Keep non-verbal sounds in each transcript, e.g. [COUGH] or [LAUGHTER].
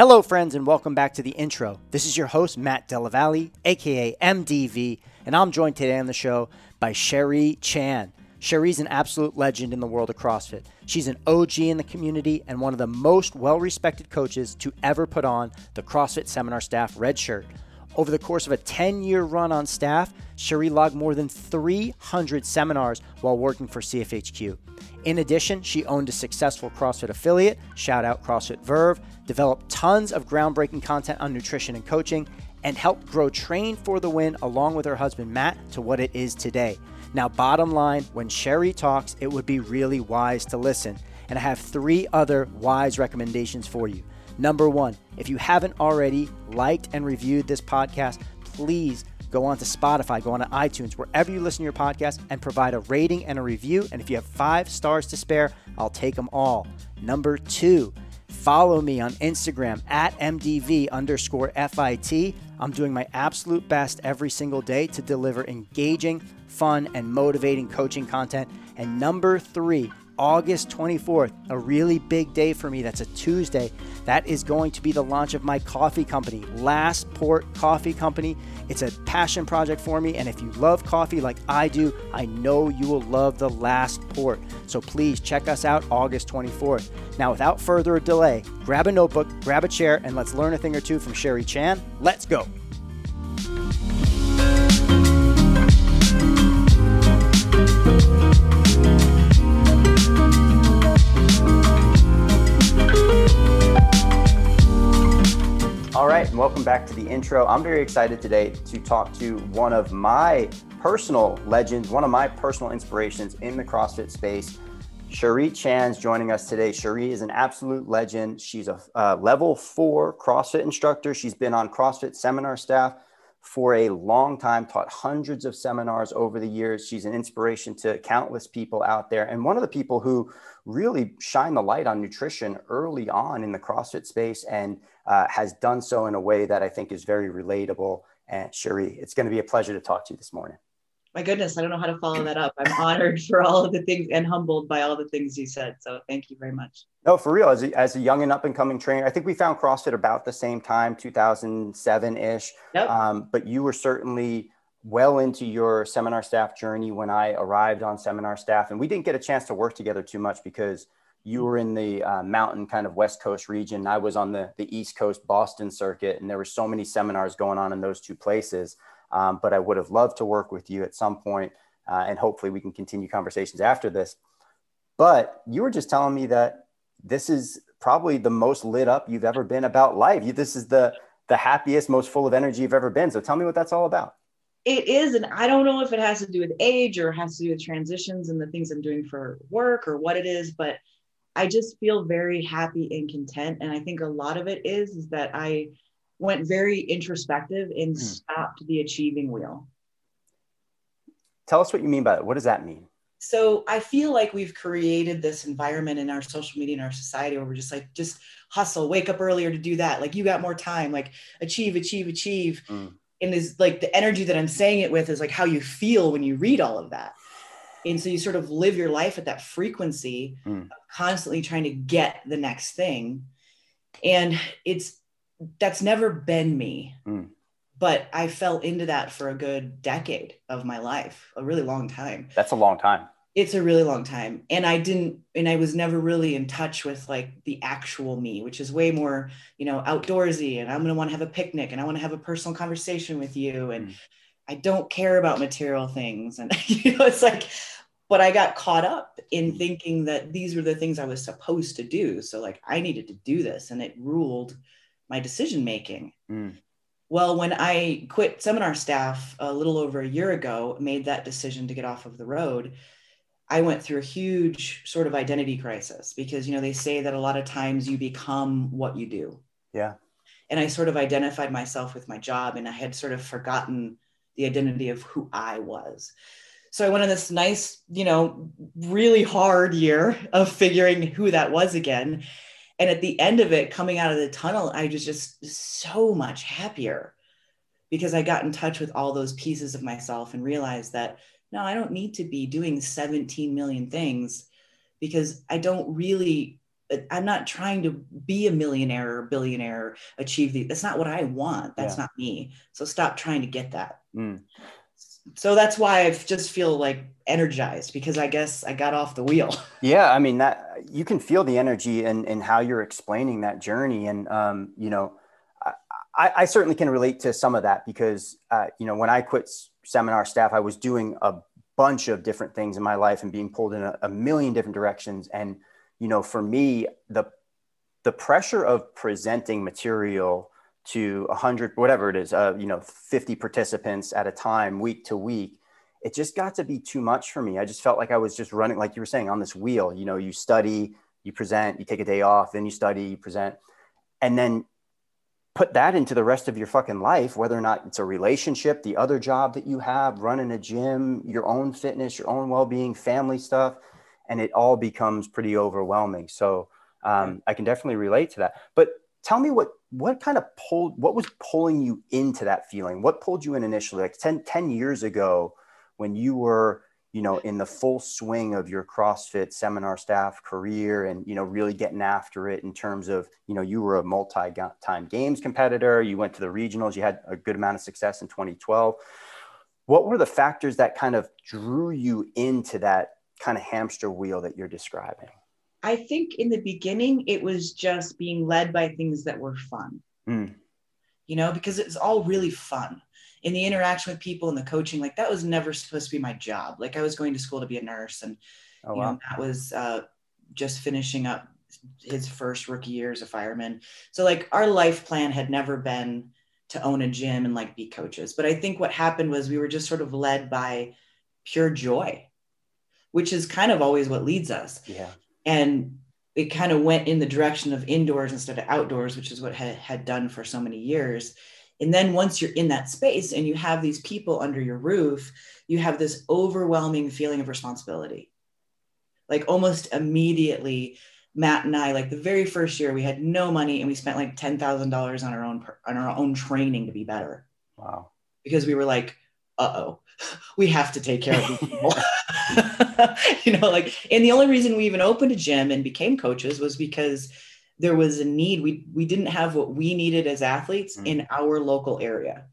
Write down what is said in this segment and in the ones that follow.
Hello, friends, and welcome back to the intro. This is your host, Matt Delavalli, aka MDV, and I'm joined today on the show by Cherie Chan. Cherie's an absolute legend in the world of CrossFit. She's an OG in the community and one of the most well respected coaches to ever put on the CrossFit seminar staff red shirt. Over the course of a 10 year run on staff, Cherie logged more than 300 seminars while working for CFHQ. In addition, she owned a successful CrossFit affiliate, shout out CrossFit Verve, developed tons of groundbreaking content on nutrition and coaching, and helped grow Train for the Win along with her husband Matt to what it is today. Now, bottom line, when Cherie talks, it would be really wise to listen. And I have three other wise recommendations for you. Number one, if you haven't already liked and reviewed this podcast, please go on to Spotify, go on to iTunes, wherever you listen to your podcast, and provide a rating and a review. And if you have five stars to spare, I'll take them all. Number two, follow me on Instagram at MDV underscore FIT. I'm doing my absolute best every single day to deliver engaging, fun, and motivating coaching content. And number three, August 24th, a really big day for me. That's a Tuesday. That is going to be the launch of my coffee company, Last Port Coffee Company. It's a passion project for me. And if you love coffee like I do, I know you will love the Last Port. So please check us out August 24th. Now, without further delay, grab a notebook, grab a chair, and let's learn a thing or two from Cherie Chan. Let's go. All right, and welcome back to the intro. I'm very excited today to talk to one of my personal legends, one of my personal inspirations in the CrossFit space. Cherie Chan's joining us today. Cherie is an absolute legend. She's a uh, level four CrossFit instructor. She's been on CrossFit seminar staff for a long time, taught hundreds of seminars over the years. She's an inspiration to countless people out there, and one of the people who really shine the light on nutrition early on in the CrossFit space and uh, has done so in a way that I think is very relatable. And Cherie, it's going to be a pleasure to talk to you this morning. My goodness, I don't know how to follow that up. I'm honored [LAUGHS] for all of the things and humbled by all the things you said. So thank you very much. No, for real. As a, as a young and up and coming trainer, I think we found CrossFit about the same time, 2007 ish. Yep. Um, but you were certainly well into your seminar staff journey when I arrived on seminar staff. And we didn't get a chance to work together too much because you were in the uh, mountain kind of West Coast region. I was on the, the East Coast Boston circuit, and there were so many seminars going on in those two places. Um, but I would have loved to work with you at some point, uh, and hopefully we can continue conversations after this. But you were just telling me that this is probably the most lit up you've ever been about life. You, this is the the happiest, most full of energy you've ever been. So tell me what that's all about. It is, and I don't know if it has to do with age or has to do with transitions and the things I'm doing for work or what it is, but I just feel very happy and content. And I think a lot of it is, is that I went very introspective and mm. stopped the achieving wheel. Tell us what you mean by that. What does that mean? So I feel like we've created this environment in our social media in our society where we're just like, just hustle, wake up earlier to do that. Like you got more time, like achieve, achieve, achieve. Mm. And is like the energy that I'm saying it with is like how you feel when you read all of that and so you sort of live your life at that frequency mm. constantly trying to get the next thing and it's that's never been me mm. but i fell into that for a good decade of my life a really long time that's a long time it's a really long time and i didn't and i was never really in touch with like the actual me which is way more you know outdoorsy and i'm going to want to have a picnic and i want to have a personal conversation with you and mm. I don't care about material things. And [LAUGHS] you know, it's like, but I got caught up in thinking that these were the things I was supposed to do. So like I needed to do this and it ruled my decision making. Mm. Well, when I quit seminar staff a little over a year ago, made that decision to get off of the road, I went through a huge sort of identity crisis because you know they say that a lot of times you become what you do. Yeah. And I sort of identified myself with my job and I had sort of forgotten the identity of who I was. So I went on this nice, you know, really hard year of figuring who that was again. And at the end of it, coming out of the tunnel, I was just so much happier because I got in touch with all those pieces of myself and realized that no, I don't need to be doing 17 million things because I don't really I'm not trying to be a millionaire or billionaire, achieve the. That's not what I want. That's yeah. not me. So stop trying to get that. Mm. So that's why I just feel like energized because I guess I got off the wheel. [LAUGHS] Yeah, I mean that you can feel the energy and and how you're explaining that journey, and um, you know, I, I certainly can relate to some of that because uh, you know when I quit seminar staff, I was doing a bunch of different things in my life and being pulled in a, a million different directions, and you know, for me, the the pressure of presenting material to 100 whatever it is uh, you know 50 participants at a time week to week it just got to be too much for me i just felt like i was just running like you were saying on this wheel you know you study you present you take a day off then you study you present and then put that into the rest of your fucking life whether or not it's a relationship the other job that you have running a gym your own fitness your own well-being family stuff and it all becomes pretty overwhelming. So um, I can definitely relate to that. But tell me what what kind of pulled what was pulling you into that feeling? What pulled you in initially? Like 10, 10 years ago when you were you know in the full swing of your CrossFit seminar staff career and you know really getting after it in terms of you know you were a multi-time games competitor you went to the regionals you had a good amount of success in 2012 what were the factors that kind of drew you into that kind of hamster wheel that you're describing? I think in the beginning, it was just being led by things that were fun, mm. you know, because it's all really fun. In the interaction with people and the coaching, like that was never supposed to be my job. Like I was going to school to be a nurse, and oh, you wow. know, that was uh, just finishing up his first rookie year as a fireman. So like our life plan had never been to own a gym and like be coaches. But I think what happened was we were just sort of led by pure joy which is kind of always what leads us. Yeah. And it kind of went in the direction of indoors instead of outdoors, which is what had, had done for so many years. And then once you're in that space and you have these people under your roof, you have this overwhelming feeling of responsibility. Like almost immediately, Matt and I, like the very first year, we had no money and we spent like ten thousand dollars on our own on our own training to be better. Wow! Because we were like, uh oh, we have to take care of people. [LAUGHS] you know, like, and the only reason we even opened a gym and became coaches was because there was a need. We we didn't have what we needed as athletes mm. in our local area.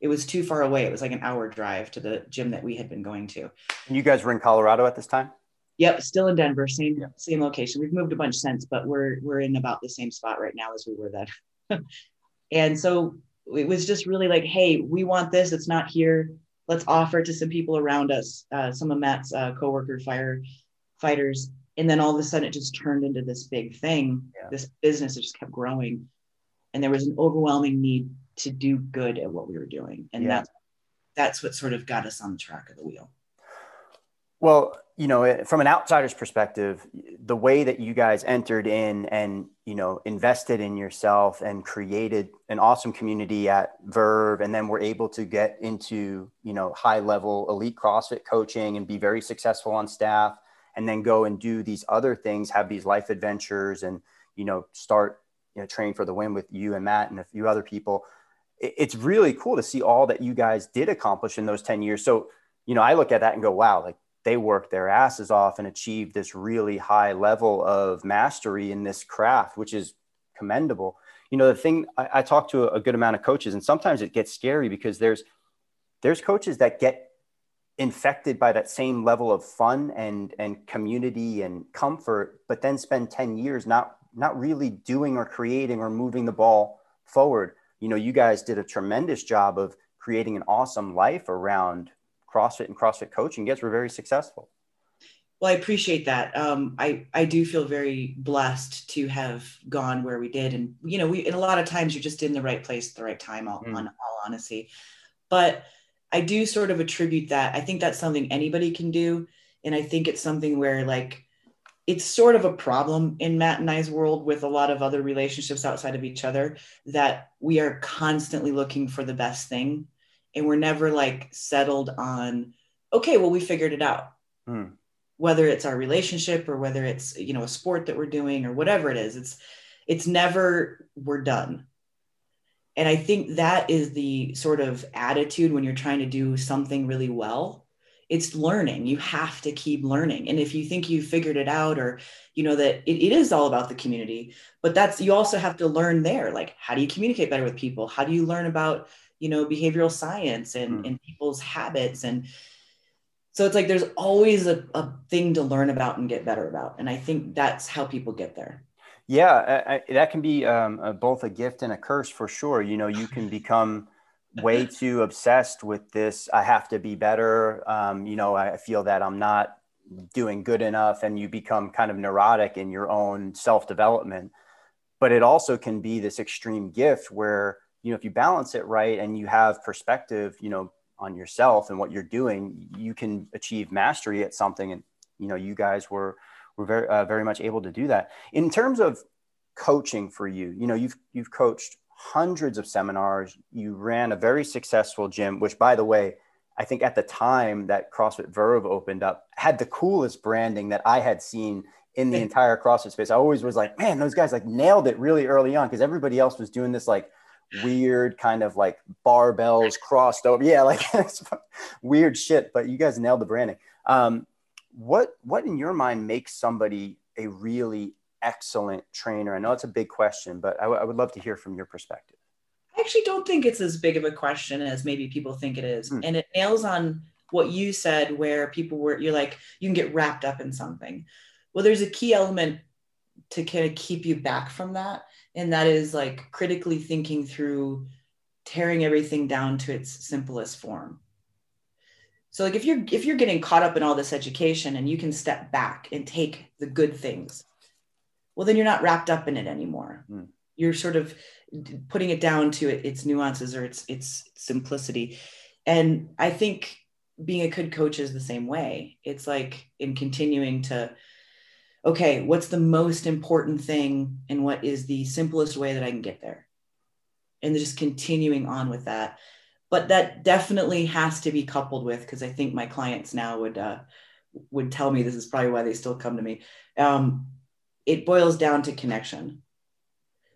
It was too far away. It was like an hour drive to the gym that we had been going to. And you guys were in Colorado at this time? Yep, still in Denver, same yeah. same location. We've moved a bunch since, but we're we're in about the same spot right now as we were then. [LAUGHS] and so it was just really like, hey, we want this. It's not here let's offer to some people around us, uh, some of Matt's uh, coworker fire fighters. And then all of a sudden it just turned into this big thing, yeah. this business just kept growing. And there was an overwhelming need to do good at what we were doing. And yeah. that's, that's what sort of got us on the track of the wheel. Well, you know, from an outsider's perspective, the way that you guys entered in and, you know, invested in yourself and created an awesome community at Verve and then were able to get into, you know, high level elite CrossFit coaching and be very successful on staff and then go and do these other things, have these life adventures and, you know, start, you know, train for the win with you and Matt and a few other people. It's really cool to see all that you guys did accomplish in those 10 years. So, you know, I look at that and go, wow, like they worked their asses off and achieved this really high level of mastery in this craft, which is commendable. You know, the thing I, I talk to a, a good amount of coaches, and sometimes it gets scary because there's there's coaches that get infected by that same level of fun and and community and comfort, but then spend 10 years not not really doing or creating or moving the ball forward. You know, you guys did a tremendous job of creating an awesome life around CrossFit and CrossFit coaching gets, we're very successful. Well, I appreciate that. Um, I I do feel very blessed to have gone where we did, and you know, we and a lot of times you're just in the right place at the right time. All, mm. On all honesty, but I do sort of attribute that. I think that's something anybody can do, and I think it's something where like it's sort of a problem in Matt and I's world with a lot of other relationships outside of each other that we are constantly looking for the best thing and we're never like settled on okay well we figured it out. Mm. whether it's our relationship or whether it's you know a sport that we're doing or whatever it is it's it's never we're done. And i think that is the sort of attitude when you're trying to do something really well it's learning. You have to keep learning. And if you think you figured it out or you know that it, it is all about the community but that's you also have to learn there. Like how do you communicate better with people? How do you learn about you know behavioral science and, mm. and people's habits. And so it's like there's always a, a thing to learn about and get better about. And i think that's how people get there. Yeah I, I, that can be um, a, both a gift and a curse for sure. You know you can become way [LAUGHS] too obsessed with this i have to be better. Um, you know i feel that i'm not doing good enough and you become kind of neurotic in your own self-development. But it also can be this extreme gift where you know if you balance it right and you have perspective you know on yourself and what you're doing you can achieve mastery at something. And you know you guys were were very uh, very much able to do that. In terms of coaching for you you know you've you've coached hundreds of seminars. You ran a very successful gym which by the way I think at the time that CrossFit Verve opened up had the coolest branding that I had seen in the entire CrossFit space. I always was like, man, those guys like nailed it really early on because everybody else was doing this like weird kind of like barbells crossed over. Yeah, like [LAUGHS] weird shit. But you guys nailed the branding. Um, what what in your mind makes somebody a really excellent trainer? I know it's a big question, but I, w- I would love to hear from your perspective. I actually don't think it's as big of a question as maybe people think it is. Hmm. And it nails on what you said, where people were, you're like, you can get wrapped up in something. Well, there's a key element to kind of keep you back from that and that is like critically thinking through tearing everything down to its simplest form. So like if you're if you're getting caught up in all this education and you can step back and take the good things well then you're not wrapped up in it anymore. Mm. you're sort of putting it down to its nuances or its its simplicity. And i think being a good coach is the same way. It's like in continuing to okay, what's the most important thing and what is the simplest way that I can get there? And just continuing on with that. But that definitely has to be coupled with, because I think my clients now would uh, would tell me this is probably why they still come to me. Um, it boils down to connection.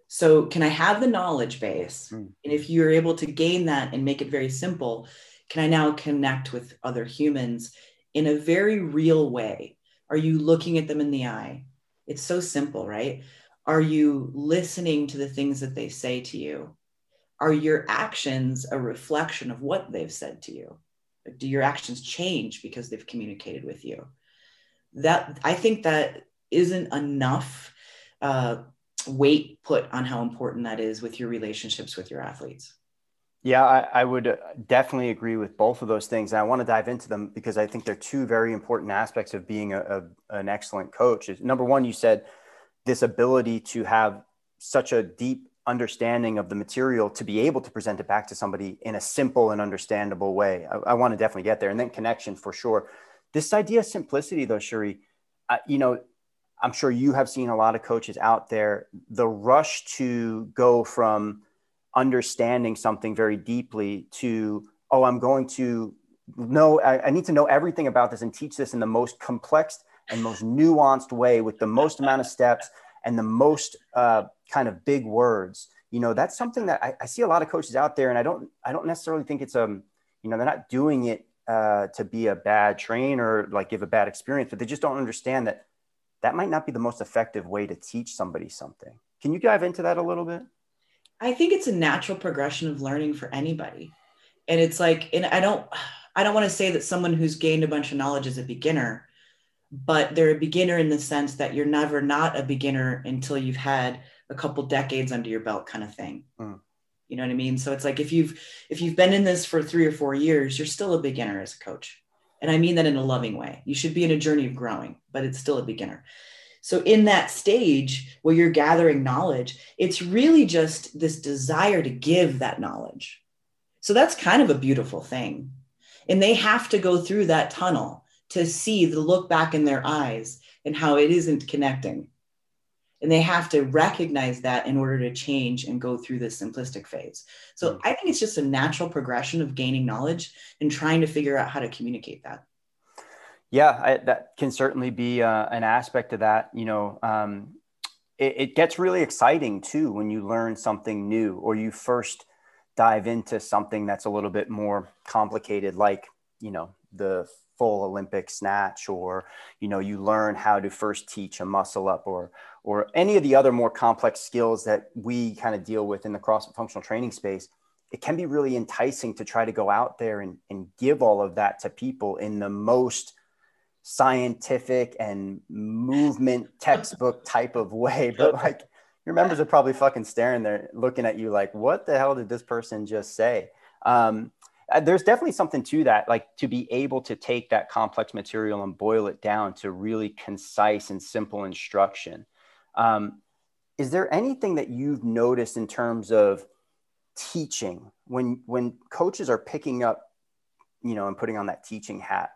So, can I have the knowledge base? Mm. And if you're able to gain that and make it very simple, can I now connect with other humans in a very real way? Are you looking at them in the eye? It's so simple, right? Are you listening to the things that they say to you? Are your actions a reflection of what they've said to you? Do your actions change because they've communicated with you? That I think that isn't enough uh, weight put on how important that is with your relationships with your athletes. Yeah, I, I, would uh, definitely agree with both of those things. And I want to dive into them because I think they're two very important aspects of being a, a, an excellent coach. Number one, you said this ability to have such a deep understanding of the material to be able to present it back to somebody in a simple and understandable way. I, I want to definitely get there. And then connection for sure. This idea of simplicity, though, uh, you know, I'm sure you have seen a lot of coaches out there, the rush to go from understanding something very deeply to oh i'm going to know I, I, need to know everything about this and teach this in the most complex and most nuanced way with the most amount of steps and the most uh, kind of big words. You know that's something that I, I, see a lot of coaches out there and i don't i don't necessarily think it's um you know they're not doing it uh, to be a bad trainer like give a bad experience but they just don't understand that that might not be the most effective way to teach somebody something. Can you dive into that a little bit I think it's a natural progression of learning for anybody. And it's like, and I don't, I don't want to say that someone who's gained a bunch of knowledge is a beginner, but they're a beginner in the sense that you're never not a beginner until you've had a couple decades under your belt kind of thing. Mm. You know what I mean? So it's like if you've if you've been in this for 3 or 4 years, you're still a beginner as a coach. And I mean that in a loving way. You should be in a journey of growing, but it's still a beginner. So, in that stage where you're gathering knowledge, it's really just this desire to give that knowledge. So, that's kind of a beautiful thing. And they have to go through that tunnel to see the look back in their eyes and how it isn't connecting. And they have to recognize that in order to change and go through this simplistic phase. So, mm. I think it's just a natural progression of gaining knowledge and trying to figure out how to communicate that. Yeah, I, that can certainly be uh, an aspect of that. You know, um, it, it, gets really exciting too when you learn something new or you first dive into something that's a little bit more complicated, like you know the full Olympic snatch, or you know, you learn how to first teach a muscle up, or or any of the other more complex skills that we kind of deal with in the CrossFit functional training space, it can be really enticing to try to go out there and, and give all of that to people in the most scientific and movement [LAUGHS] textbook type of way. But like your members are probably fucking staring there looking at you like, what the hell did this person just say? Um, uh, there's definitely something to that, like to be able to take that complex material and boil it down to really concise and simple instruction. Um, is there anything that you've noticed in terms of teaching when when coaches are picking up, you know, and putting on that teaching hat?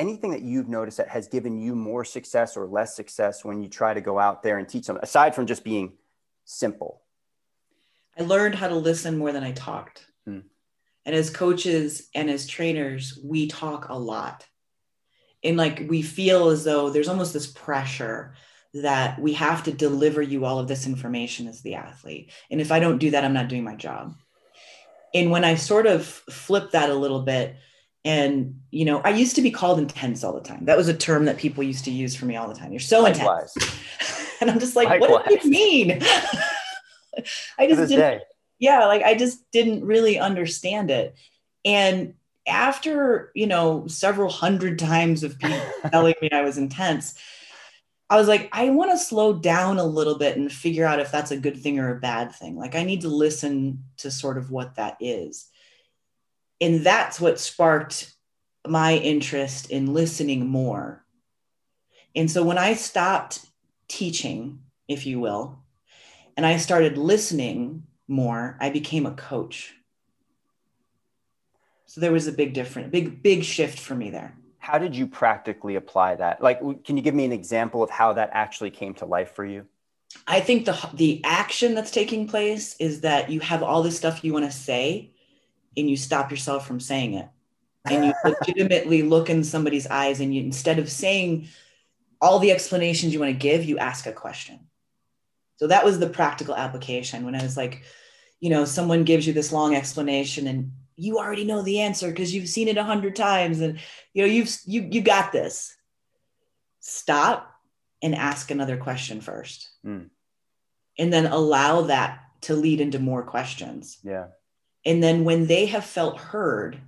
Anything that you've noticed that has given you more success or less success when you try to go out there and teach them aside from just being simple? I learned how to listen more than i talked. Hmm. and as coaches and as trainers we talk a lot. And like we feel as though there's almost this pressure that we have to deliver you all of this information as the athlete. And if i don't do that i'm not doing my job. And when i sort of flip that a little bit and you know i used to be called intense all the time. That was a term that people used to use for me all the time. You're so Likewise. intense [LAUGHS] and i'm just like Likewise. what do you mean? [LAUGHS] I just didn't day. yeah like i just didn't really understand it. And after you know several hundred times of people [LAUGHS] telling me i was intense i was like i want to slow down a little bit and figure out if that's a good thing or a bad thing. Like i need to listen to sort of what that is and that's what sparked my interest in listening more. And so when I stopped teaching, if you will, and I started listening more, I became a coach. So there was a big difference, big, big shift for me there. How did you practically apply that? Like, can you give me an example of how that actually came to life for you? I think the the action that's taking place is that you have all this stuff you want to say, and you stop yourself from saying it. And you [LAUGHS] legitimately look in somebody's eyes and you instead of saying all the explanations you want to give you ask a question. So that was the practical application when i was like you know someone gives you this long explanation and you already know the answer because you've seen it a hundred times and you know you've you you got this. Stop and ask another question first. Mm. and then allow that to lead into more questions. Yeah and then when they have felt heard,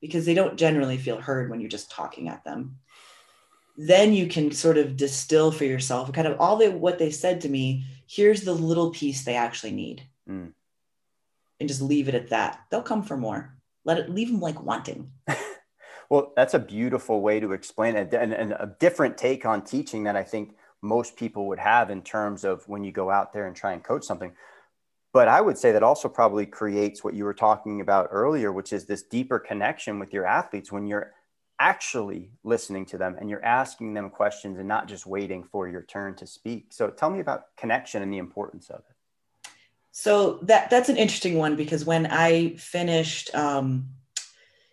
because they don't generally feel heard when you're just talking at them, then you can sort of distill for yourself kind of all the what they said to me. Here's the little piece they actually need. Mm. And just leave it at that. They'll come for more. Let it leave them like wanting. [LAUGHS] well, that's a beautiful way to explain it and, and a different take on teaching that I think most people would have in terms of when you go out there and try and coach something but I would say that also probably creates what you were talking about earlier, which is this deeper connection with your athletes when you're actually listening to them and you're asking them questions and not just waiting for your turn to speak. So tell me about connection and the importance of it. So that that's an interesting one because when I finished um,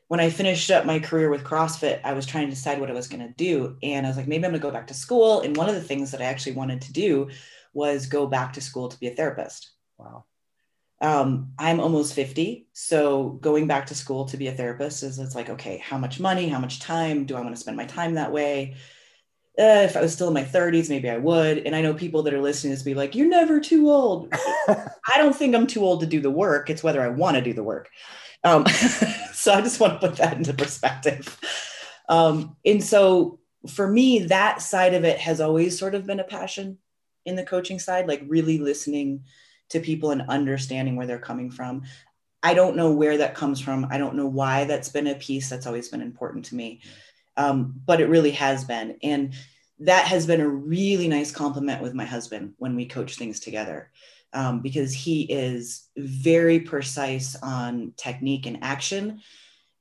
when I finished up my career with CrossFit, I was trying to decide what I was going to do, and I was like, maybe I'm going to go back to school. And one of the things that I actually wanted to do was go back to school to be a therapist. Wow um, I'm almost 50. So going back to school to be a therapist is it's like, okay, how much money, how much time do I want to spend my time that way? Uh, if I was still in my 30s, maybe I would. And I know people that are listening to this be like, you're never too old. [LAUGHS] I don't think I'm too old to do the work. It's whether I want to do the work. Um, [LAUGHS] so I just want to put that into perspective. Um, and so for me, that side of it has always sort of been a passion in the coaching side, like really listening to people and understanding where they're coming from. I don't know where that comes from. I don't know why that's been a piece that's always been important to me, um, but it really has been. And that has been a really nice compliment with my husband when we coach things together. Um, because he is very precise on technique and action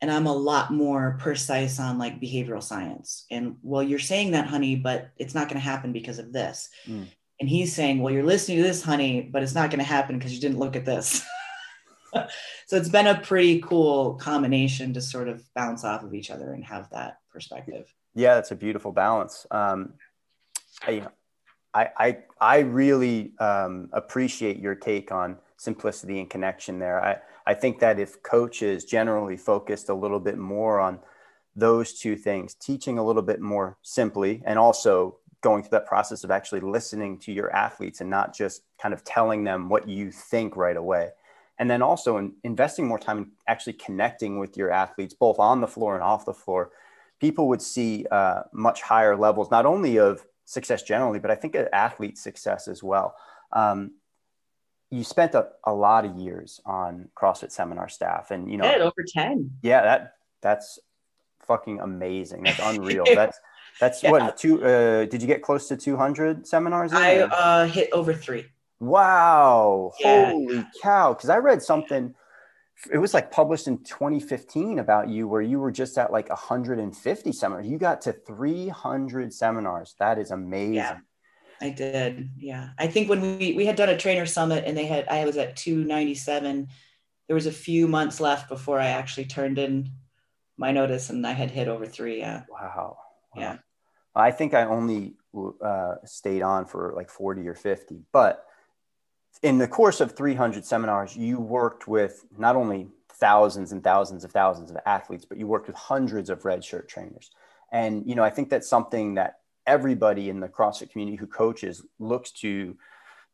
and i'm a lot more precise on like behavioral science and well you're saying that honey but it's not going to happen because of this mm. And he's saying, Well, you're listening to this, honey, but it's not going to happen because you didn't look at this. [LAUGHS] so it's been a pretty cool combination to sort of bounce off of each other and have that perspective. Yeah, that's a beautiful balance. Um, I, I, I really um, appreciate your take on simplicity and connection there. I, I think that if coaches generally focused a little bit more on those two things, teaching a little bit more simply and also going through that process of actually listening to your athletes and not just kind of telling them what you think right away. And then also in investing more time in actually connecting with your athletes, both on the floor and off the floor, people would see uh, much higher levels, not only of success generally, but I think athlete success as well. Um, you spent a, a lot of years on CrossFit seminar staff and, you know, yeah, over 10. Yeah, that that's fucking amazing. That's unreal. [LAUGHS] that's, that's yeah. what two, uh, did you get close to 200 seminars? I uh, hit over three. Wow. Yeah. Holy cow. Cause I read something, it was like published in 2015 about you where you were just at like 150 seminars. You got to 300 seminars. That is amazing. Yeah. I did. Yeah. I think when we, we had done a trainer summit and they had, I was at 297. There was a few months left before I actually turned in my notice and I had hit over three. Yeah. Wow. Yeah. I think I only uh, stayed on for like 40 or 50, but in the course of 300 seminars, you worked with not only thousands and thousands of thousands of athletes, but you worked with hundreds of red shirt trainers. And, you know, I think that's something that everybody in the CrossFit community who coaches looks to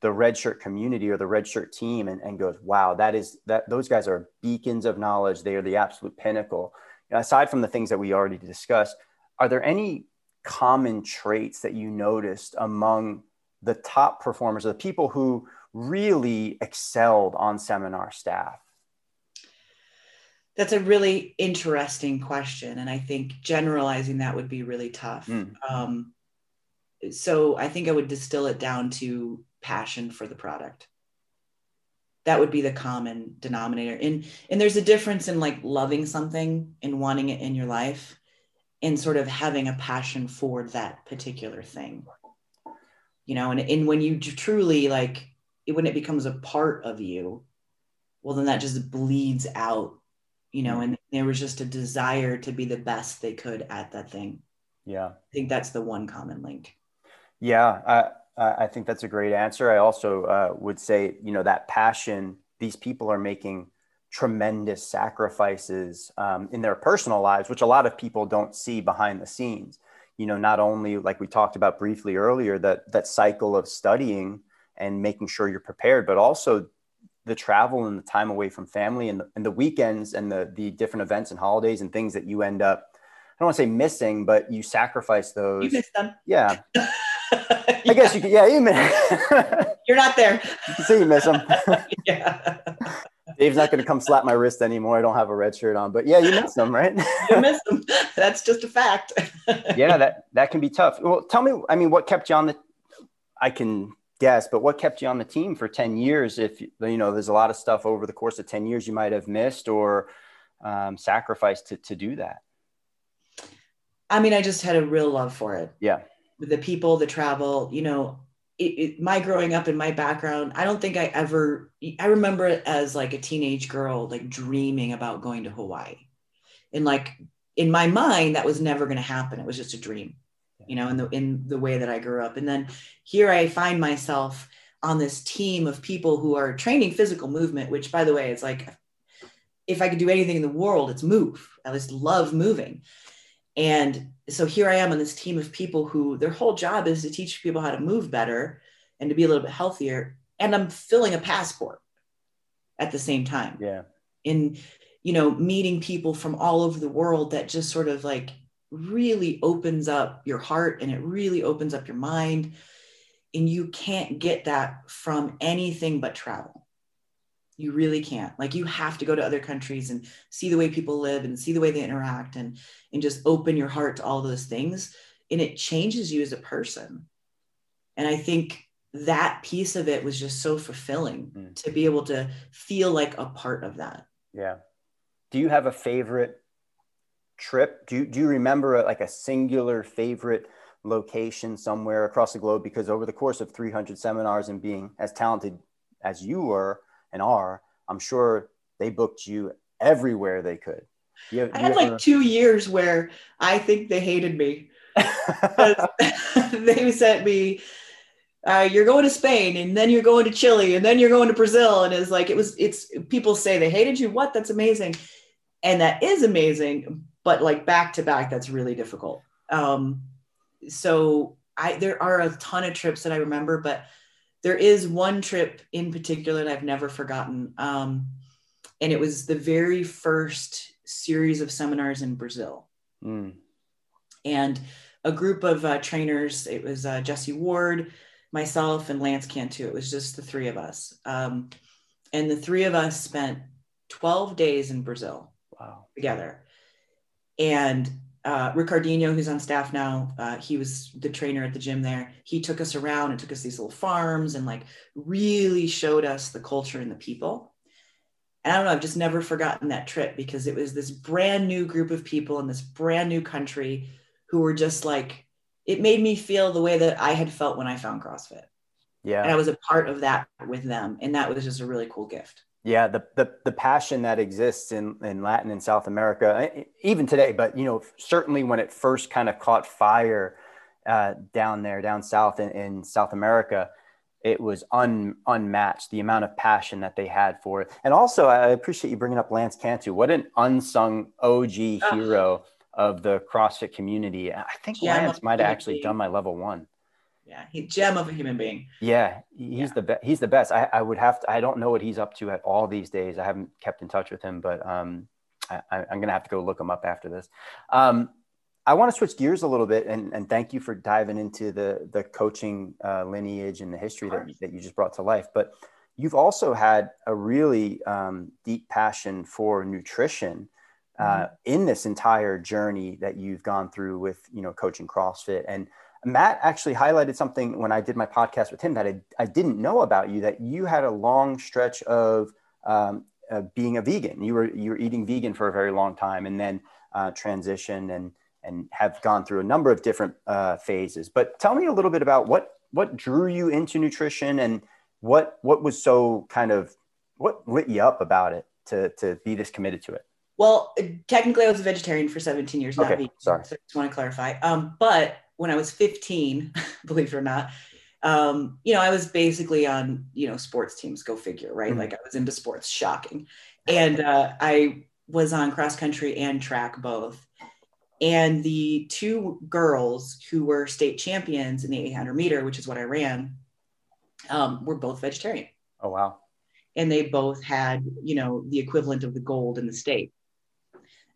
the red shirt community or the red shirt team and, and goes, wow, that is that those guys are beacons of knowledge. They are the absolute pinnacle. Aside from the things that we already discussed, are there any common traits that you noticed among the top performers or the people who really excelled on seminar staff? That's a really interesting question. And I think generalizing that would be really tough. Mm. Um, so I think I would distill it down to passion for the product. That would be the common denominator. And and there's a difference in like loving something and wanting it in your life and sort of having a passion for that particular thing. You know, and, and when you truly like when it becomes a part of you, well then that just bleeds out, you know, and there was just a desire to be the best they could at that thing. Yeah. I think that's the one common link. Yeah, I, I think that's a great answer. I also uh, would say, you know, that passion, these people are making tremendous sacrifices um, in their personal lives, which a lot of people don't see behind the scenes. You know, not only like we talked about briefly earlier, that that cycle of studying and making sure you're prepared, but also the travel and the time away from family and the, and the weekends and the the different events and holidays and things that you end up I don't want to say missing, but you sacrifice those. You miss them. Yeah. [LAUGHS] I guess you could, yeah, you miss. [LAUGHS] You're not there. You can see you miss them. [LAUGHS] yeah. Dave's not going to come slap my wrist anymore. I don't have a red shirt on, but yeah, you miss them, right? you miss them. That's just a fact. [LAUGHS] yeah, that that can be tough. Well, tell me, I mean, what kept you on the? I can guess, but what kept you on the team for ten years? If you know, there's a lot of stuff over the course of ten years you might have missed or um, sacrificed to to do that. I mean, I just had a real love for it. Yeah the people, the travel, you know, it, it, my growing up and my background, I don't think I ever, I remember it as like a teenage girl, like dreaming about going to Hawaii. And like in my mind, that was never going to happen. It was just a dream, you know, in the, in the way that I grew up. And then here I find myself on this team of people who are training physical movement, which by the way, it's like, if I could do anything in the world, it's move. I just love moving. And so here I am on this team of people who their whole job is to teach people how to move better and to be a little bit healthier. And I'm filling a passport at the same time. Yeah. In, you know, meeting people from all over the world that just sort of like really opens up your heart and it really opens up your mind. And you can't get that from anything but travel. You really can't. Like you have to go to other countries and see the way people live and see the way they interact and and just open your heart to all those things and it changes you as a person. And I think that piece of it was just so fulfilling mm. to be able to feel like a part of that. Yeah. Do you have a favorite trip? Do you, do you remember a, like a singular favorite location somewhere across the globe? Because over the course of 300 seminars and being as talented as you were, and are, I'm sure they booked you everywhere they could. You, I had ever... like two years where I think they hated me. [LAUGHS] [LAUGHS] they sent me, uh, you're going to Spain and then you're going to Chile and then you're going to Brazil. And it's like, it was, it's people say they hated you. What? That's amazing. And that is amazing. but like back to back, that's really difficult. Um, so I there are a ton of trips that I remember, but there is one trip in particular that I've never forgotten. Um, and it was the very first series of seminars in Brazil. Mm. And a group of uh, trainers, it was uh, Jesse Ward, myself, and Lance Cantu. It was just the three of us. Um, and the three of us spent 12 days in Brazil wow. together. And uh, Ricardinho, who's on staff now, uh, he was the trainer at the gym there. He took us around and took us these little farms and like really showed us the culture and the people. And I don't know, I've just never forgotten that trip because it was this brand new group of people in this brand new country who were just like, it made me feel the way that I had felt when I found CrossFit. Yeah. And I was a part of that with them. And that was just a really cool gift. Yeah, the, the the passion that exists in in Latin and South America, even today, but you know, certainly when it first kind of caught fire uh, down there, down south in, in South America, it was un, unmatched the amount of passion that they had for it. And also, I appreciate you bringing up Lance Cantu. What an unsung OG hero of the CrossFit community. I think Lance might have actually done my level one yeah, he gem of a human being. Yeah, he's yeah. the best. He's the best. I, I would have to. I don't know what he's up to at all these days. I haven't kept in touch with him, but um, I, am gonna have to go look him up after this. Um, I want to switch gears a little bit, and, and thank you for diving into the the coaching uh, lineage and the history that, that you just brought to life. But you've also had a really um, deep passion for nutrition. Uh, mm-hmm. in this entire journey that you've gone through with you know coaching CrossFit and Matt actually highlighted something when I did my podcast with him that I, I didn't know about you that you had a long stretch of um, uh, being a vegan. You were you were eating vegan for a very long time, and then uh, transitioned and and have gone through a number of different uh, phases. But tell me a little bit about what what drew you into nutrition and what what was so kind of what lit you up about it to to be this committed to it. Well, technically, I was a vegetarian for 17 years, not okay, vegan. Sorry, so I just want to clarify. Um, but when I was 15, [LAUGHS] believe it or not, um, you know, I was basically on, you know, sports teams, go figure, right? Mm-hmm. Like I was into sports, shocking. And uh, I was on cross country and track both. And the two girls who were state champions in the 800 meter, which is what I ran, um, were both vegetarian. Oh, wow. And they both had, you know, the equivalent of the gold in the state.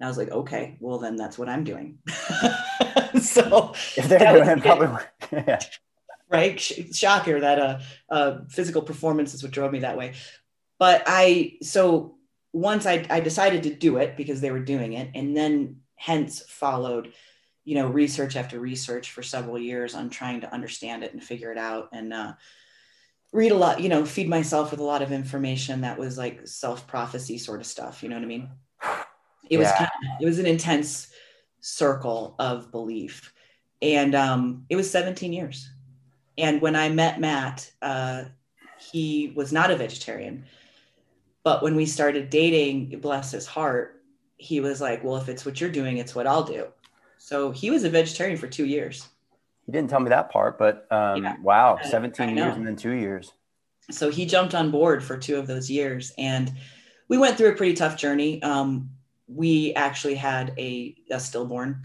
And I was like, okay, well, then that's what I'm doing. [LAUGHS] [LAUGHS] so if they're doing it, probably [LAUGHS] yeah. right shocker that uh, uh, physical performance is what drove me that way but i so once I, I decided to do it because they were doing it and then hence followed you know research after research for several years on trying to understand it and figure it out and uh, read a lot you know feed myself with a lot of information that was like self prophecy sort of stuff you know what i mean it yeah. was kind of, it was an intense circle of belief. And um, it was 17 years. And when I met Matt, uh, he was not a vegetarian. But when we started dating, bless his heart, he was like, Well, if it's what you're doing, it's what I'll do. So he was a vegetarian for two years. He didn't tell me that part, but um, yeah. wow, 17 years and then two years. So he jumped on board for two of those years. And we went through a pretty tough journey. Um, we actually had a, a stillborn.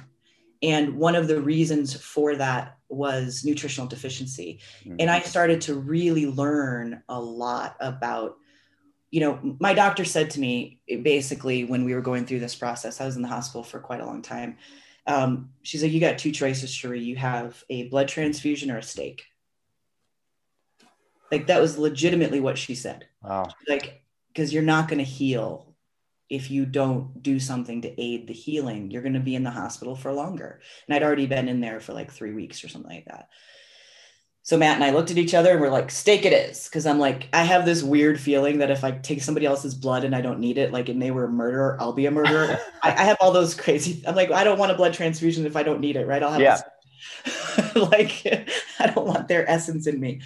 And one of the reasons for that was nutritional deficiency. Mm-hmm. And I started to really learn a lot about, you know, my doctor said to me basically when we were going through this process, I was in the hospital for quite a long time. Um, she's like, You got two choices, Cherie. You have a blood transfusion or a steak. Like that was legitimately what she said. Wow. Like, because you're not going to heal if you don't do something to aid the healing, you're going to be in the hospital for longer. And I'd already been in there for like three weeks or something like that. So Matt and I looked at each other and we're like, steak it is. Cause I'm like, I have this weird feeling that if I take somebody else's blood and I don't need it, like, and they were a murderer, I'll be a murderer. [LAUGHS] I, I, have all those crazy, I'm like, I don't want a blood transfusion if I don't need it. Right. I'll have, yeah. [LAUGHS] like, [LAUGHS] I don't want their essence in me.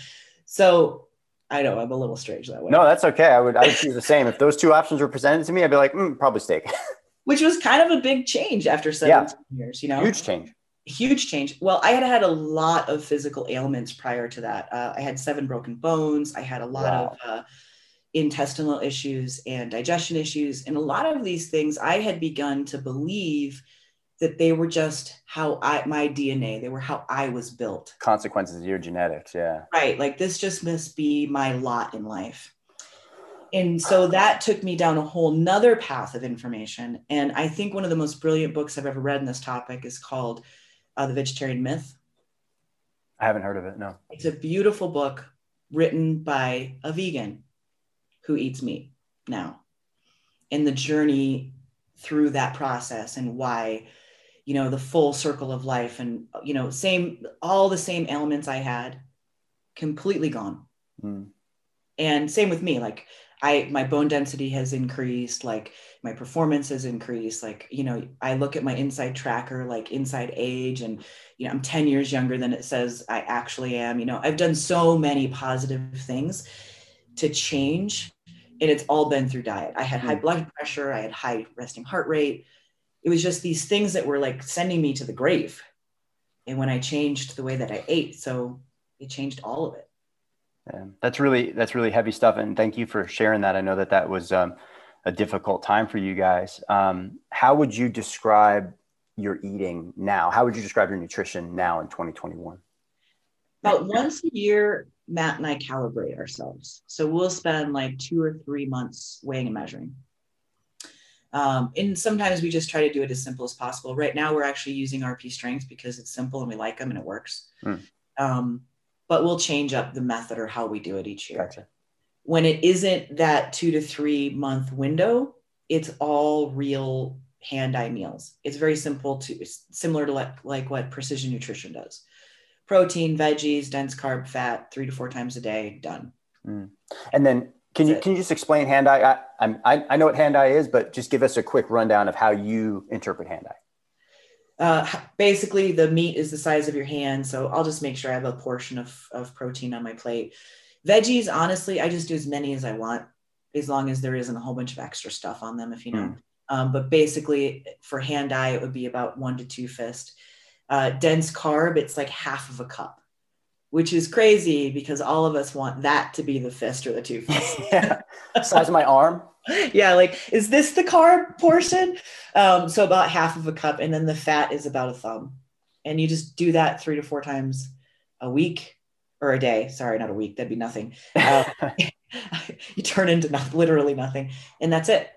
So I know I'm a little strange that way. No, that's okay. I would I would do the same. If those two options were presented to me, I'd be like, mm, probably steak. [LAUGHS] Which was kind of a big change after 17 yeah. years, you know? Huge change. Huge change. Well, I had had a lot of physical ailments prior to that. Uh, I had seven broken bones. I had a lot wow. of uh, intestinal issues and digestion issues. And a lot of these things I had begun to believe that they were just how I my DNA, they were how I was built. Consequences of your genetics, yeah. Right. Like this just must be my lot in life. And so that took me down a whole nother path of information. And I think one of the most brilliant books I've ever read in this topic is called uh, The Vegetarian Myth. I haven't heard of it, no. It's a beautiful book written by a vegan who eats meat now and the journey through that process and why you know the full circle of life and you know same all the same elements i had completely gone mm. and same with me like i my bone density has increased like my performance has increased like you know i look at my InsideTracker like InnerAge and you know i'm 10 years younger than it says i actually am you know i've done so many positive things to change and it's all been through diet i had high mm. blood pressure i had high resting heart rate it was just these things that were like sending me to the grave. And when i changed the way that i ate so it changed all of it. Yeah, that's really that's really heavy stuff and thank you for sharing that. I know that that was um, a difficult time for you guys. Um, how would you describe your eating now? How would you describe your nutrition now in 2021 about once a year matt and i calibrate ourselves. So we'll spend like two or three months weighing and measuring um, and sometimes we just try to do it as simple as possible. Right now, we're actually using RP Strength because it's simple and we like them and it works. Mm. Um, but we'll change up the method or how we do it each year. Gotcha. When it isn't that two to three month window, it's all real hand eye meals. It's very simple to similar to like, like what precision nutrition does. Protein, veggies, dense carb, fat, three to four times a day, done. Mm. And then can you can you just explain hand eye? I, I, I know what hand eye is, but just give us a quick rundown of how you interpret hand eye. Uh, basically, the meat is the size of your hand, so I'll just make sure I have a portion of of protein on my plate. Veggies, honestly, I just do as many as I want, as long as there isn't a whole bunch of extra stuff on them, if you know. Mm. Um, but basically, for hand eye, it would be about one to two fist. Uh, dense carb, it's like half of a cup which is crazy because all of us want that to be the fist or the two [LAUGHS] fists. yeah, size of my arm. [LAUGHS] Yeah, like is this the carb portion? Um, so about half of a cup, and then the fat is about a thumb, and you just do that three to four times a week or a day. Sorry, not a week. That'd be nothing. Uh, [LAUGHS] you turn into not, literally nothing, and that's it.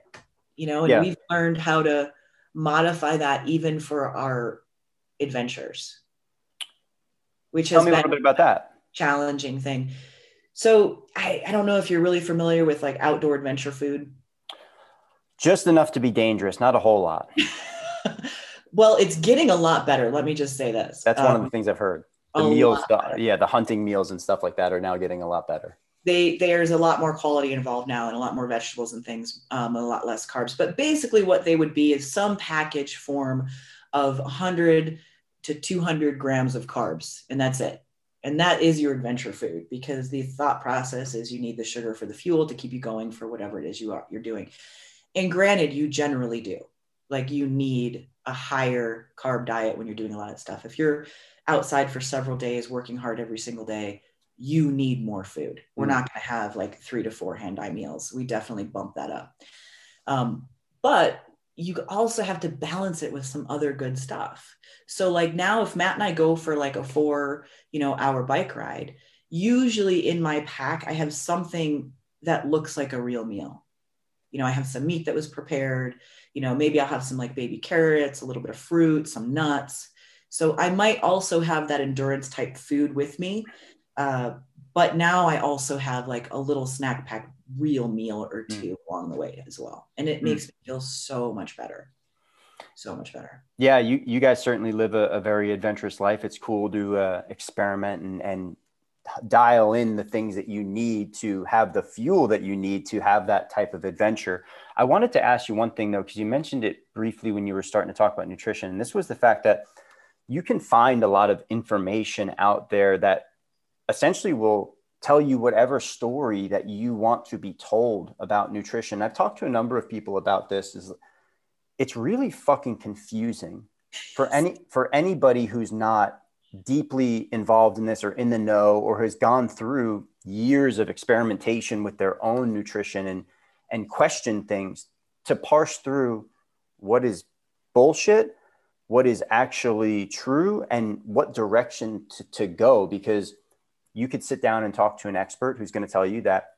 You know, and yeah. we've learned how to modify that even for our adventures which Tell has been a little bit about that challenging thing. So I, I don't know if you're really familiar with like outdoor adventure food. Just enough to be dangerous, not a whole lot. [LAUGHS] well, it's getting a lot better. Let me just say this. That's um, one of the um, things I've heard. The meals, the, yeah, the hunting meals and stuff like that are now getting a lot better. They there's a lot more quality involved now, and a lot more vegetables and things, um, a lot less carbs. But basically, what they would be is some package form of 100 to 200 grams of carbs, and that's it. And that is your adventure food because the thought process is you need the sugar for the fuel to keep you going for whatever it is you are you're doing. And granted, you generally do. Like you need a higher carb diet when you're doing a lot of stuff. If you're outside for several days working hard every single day, you need more food. We're mm. not going to have like three to four hand eye meals. We definitely bump that up. Um, but you also have to balance it with some other good stuff. So like now if Matt and I go for like a 4, you know, hour bike ride, usually in my pack I have something that looks like a real meal. You know, I have some meat that was prepared, you know, maybe I'll have some like baby carrots, a little bit of fruit, some nuts. So I might also have that endurance type food with me. Uh, but now I also have like a little snack pack real meal or hmm. two mm. along the way as well. And it mm. makes me feel so much better. So much better. Yeah, you, you guys certainly live a, a very adventurous life. It's cool to uh, experiment and, and dial in the things that you need to have the fuel that you need to have that type of adventure. I wanted to ask you one thing though, because you mentioned it briefly when you were starting to talk about nutrition. And this was the fact that you can find a lot of information out there that essentially will tell you whatever story that you want to be told about nutrition. I've talked to a number of people about this is it's really fucking confusing for any for anybody who's not deeply involved in this or in the know or has gone through years of experimentation with their own nutrition and and question things to parse through what is bullshit what is actually true and what direction to, to go because you could sit down and talk to an expert who's going to tell you that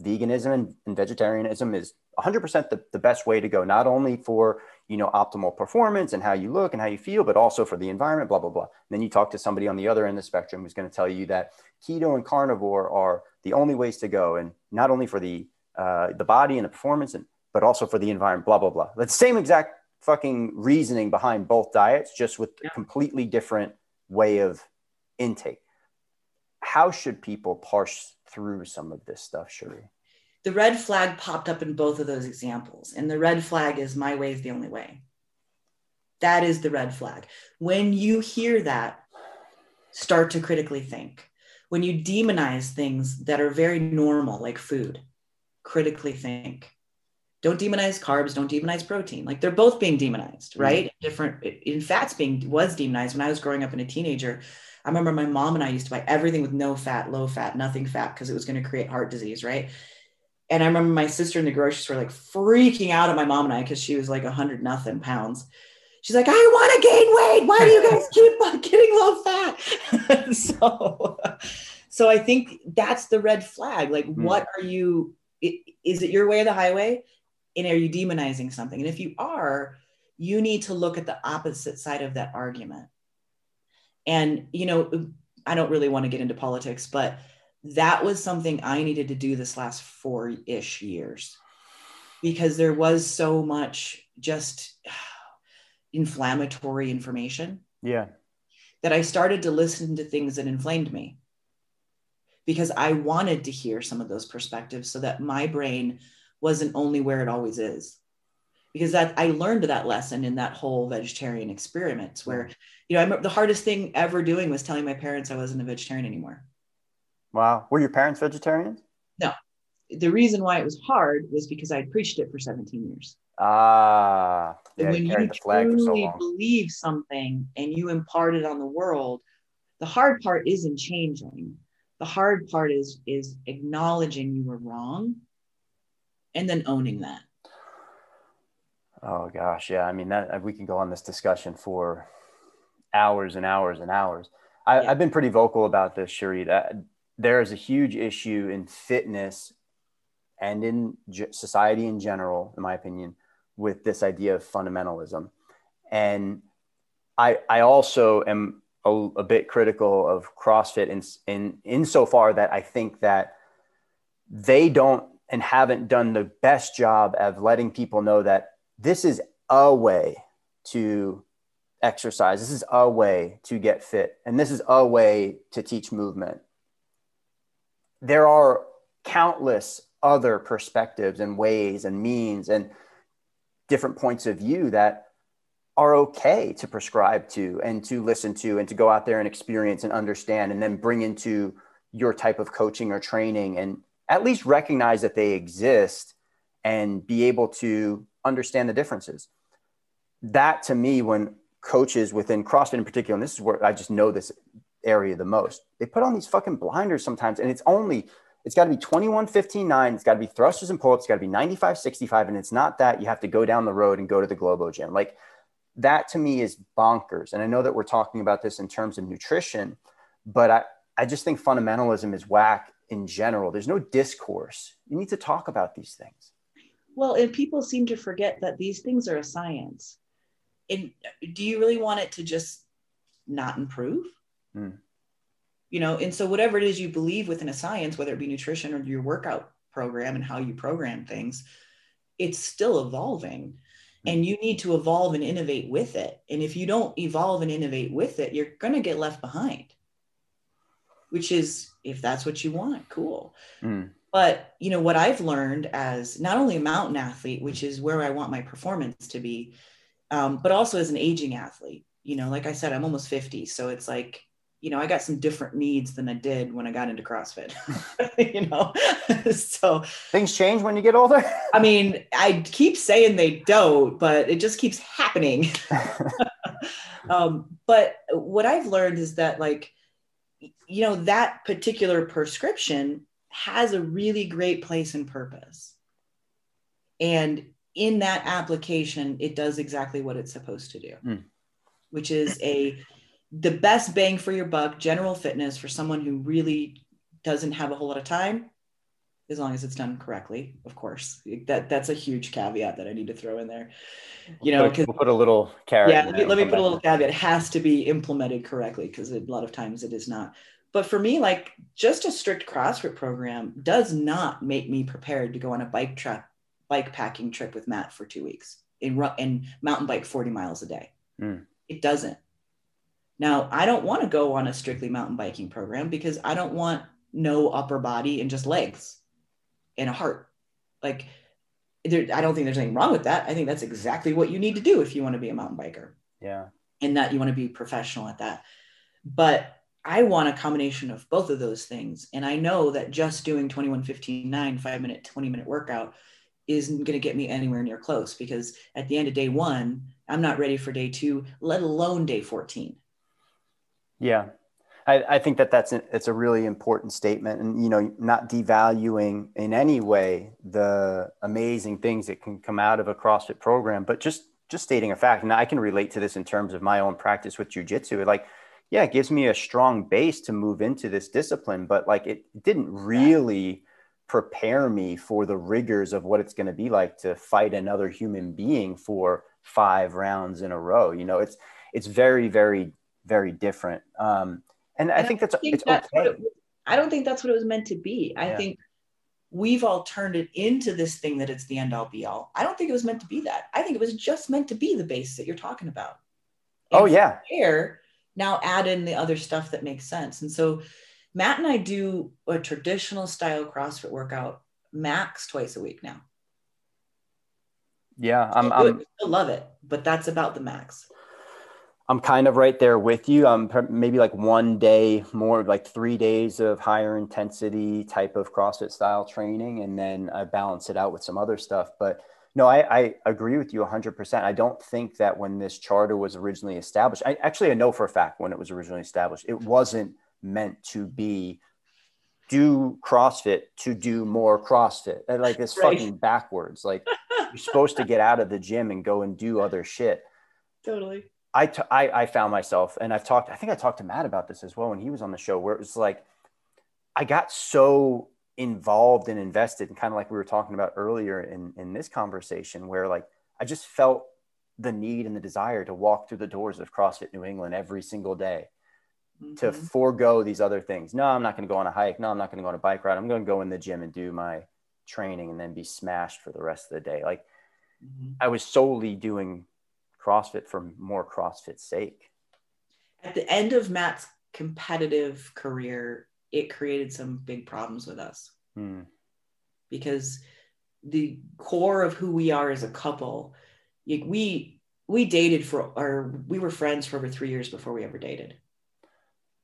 veganism and, and vegetarianism is 100% the, the best way to go not only for you know optimal performance and how you look and how you feel but also for the environment blah blah blah. And then you talk to somebody on the other end of the spectrum who's going to tell you that keto and carnivore are the only ways to go and not only for the uh, the body and the performance and but also for the environment blah blah blah. The same exact fucking reasoning behind both diets just with yeah. a completely different way of intake how should people parse through some of this stuff Cherie? the red flag popped up in both of those examples. And the red flag is my way is the only way. That is the red flag. When you hear that, start to critically think. When you demonize things that are very normal, like food, critically think. Don't demonize carbs, don't demonize protein. Like they're both being demonized, mm-hmm. right? Mm-hmm. Different in fats being was demonized when I was growing up and a teenager. I remember my mom and I used to buy everything with no fat, low fat, nothing fat because it was going to create heart disease, right? And I remember my sister in the grocery store like freaking out at my mom and I because she was like a hundred nothing pounds. She's like, I want to gain weight. Why do you guys [LAUGHS] keep getting low fat? [LAUGHS] so, so I think that's the red flag. Like, mm. what are you? Is it your way or the highway? And are you demonizing something? And if you are, you need to look at the opposite side of that argument. And you know, I don't really want to get into politics, but that was something I needed to do this last four ish years because there was so much just inflammatory information. Yeah. That I started to listen to things that inflamed me because I wanted to hear some of those perspectives so that my brain wasn't only where it always is. Because that I learned that lesson in that whole vegetarian experiment where, you know, I remember the hardest thing ever doing was telling my parents I wasn't a vegetarian anymore Wow. Were your parents vegetarians? No. The reason why it was hard was because I had preached it for 17 years. Ah, yeah, when you, you truly so believe something and you impart it on the world, the hard part isn't changing. The hard part is is acknowledging you were wrong and then owning that. Oh gosh, yeah. I mean, that uh, we can go on this discussion for hours and hours and hours. I, have been pretty vocal about this, Cherie. That there is a huge issue in fitness and in society in general, in my opinion, with this idea of fundamentalism. And I, I also am a, a bit critical of CrossFit in, in insofar that I think that they don't and haven't done the best job of letting people know that this is a way to exercise. This is a way to get fit. And this is a way to teach movement there are countless other perspectives and ways and means and different points of view that are okay to prescribe to and to listen to and to go out there and experience and understand and then bring into your type of coaching or training and at least recognize that they exist and be able to understand the differences. That to me, when coaches within CrossFit in particular, and this is where I just know this area the most. They put on these fucking blinders sometimes, and it's only it's got to be 21 15 9 it's got to be thrusters and pull-ups it's got to be 95 65 and it's not that you have to go down the road and go to the globo gym like that to me is bonkers and i know that we're talking about this in terms of nutrition but i i just think fundamentalism is whack in general there's no discourse you need to talk about these things well and people seem to forget that these things are a science and do you really want it to just not improve Mm. You know, and so whatever it is you believe within a science, whether it be nutrition or your workout program and how you program things, it's still evolving. Mm. And you need to evolve and innovate with it. And if you don't evolve and innovate with it, you're going to get left behind, which is, if that's what you want, cool. Mm. But, you know, what I've learned as not only a mountain athlete, which is where I want my performance to be, um, but also as an aging athlete. You know, like I said, I'm almost 50. So it's like you know, I got some different needs than I did when I got into CrossFit, [LAUGHS] you know? [LAUGHS] so things change when you get older. [LAUGHS] I mean, I keep saying they don't, but it just keeps happening. um, but what I've learned is that, like, you know, that particular prescription has a really great place and purpose. And in that application, it does exactly what it's supposed to do. Mm. which is a the best bang for your buck general fitness for someone who really doesn't have a whole lot of time as long as it's done correctly of course that that's a huge caveat that i need to throw in there you know we'll put a little carrot yeah let me, let me put a little caveat it has to be implemented correctly because a lot of times it is not but for me like just a strict crossfit program does not make me prepared to go on a bike trip bike packing trip with matt for two weeks and, and mountain bike 40 miles a day. Mm. it doesn't. Now i don't want to go on a strictly mountain biking program because i don't want no upper body and just legs and a heart. Like there, i don't think there's anything wrong with that. I think that's exactly what you need to do if you want to be a mountain biker. Yeah. And that you want to be professional at that. But I want a combination of both of those things. And I know that just doing 21, 15, 9, five minute, 20 minute workout isn't going to get me anywhere near close because at the end of day one, I'm not ready for day two, let alone day 14. Yeah. I, I think that that's it's a really important statement and, you know, not devaluing in any way the amazing things that can come out of a CrossFit program, but just, just stating a fact. And I can relate to this in terms of my own practice with jujitsu. Like, yeah, it gives me a strong base to move into this discipline, but like it didn't really prepare me for the rigors of what it's going to be like to fight another human being for five rounds in a row. You know, it's it's very, very, very different. Um, and, and I think that's I think it's that's okay. It, I don't think that's what it was meant to be. I yeah. think we've all turned it into this thing that it's the end all be all. I don't think it was meant to be that. I think it was just meant to be the base that you're talking about. And oh yeah. Here, now add in the other stuff that makes sense. And so Matt and I do a traditional style CrossFit workout max twice a week now. Yeah, I'm, I'm I love it, but that's about the max. I'm kind of right there with you. Um, I'm maybe like one day more, like three days of higher intensity type of CrossFit style training, and then I balance it out with some other stuff. But no, I, I agree with you 100%. I don't think that when this charter was originally established, I actually I know for a fact when it was originally established, it wasn't meant to be do CrossFit to do more CrossFit. Like it's right. fucking backwards. Like you're supposed to get out of the gym and go and do other shit. Totally. I, t- I, I found myself, and I've talked, I think I talked to Matt about this as well when he was on the show, where it was like, I got so involved and invested and kind of like we were talking about earlier in in this conversation where like I just felt the need and the desire to walk through the doors of CrossFit New England every single day mm-hmm. to forego these other things. No, I'm not going to go on a hike. No, I'm not going to go on a bike ride. I'm going to go in the gym and do my training and then be smashed for the rest of the day. Like mm-hmm. I was solely doing CrossFit for more CrossFit's sake. At the end of Matt's competitive career, it created some big problems with us. Hmm. because the core of who we are as a couple like we we dated for or we were friends for over three years before we ever dated.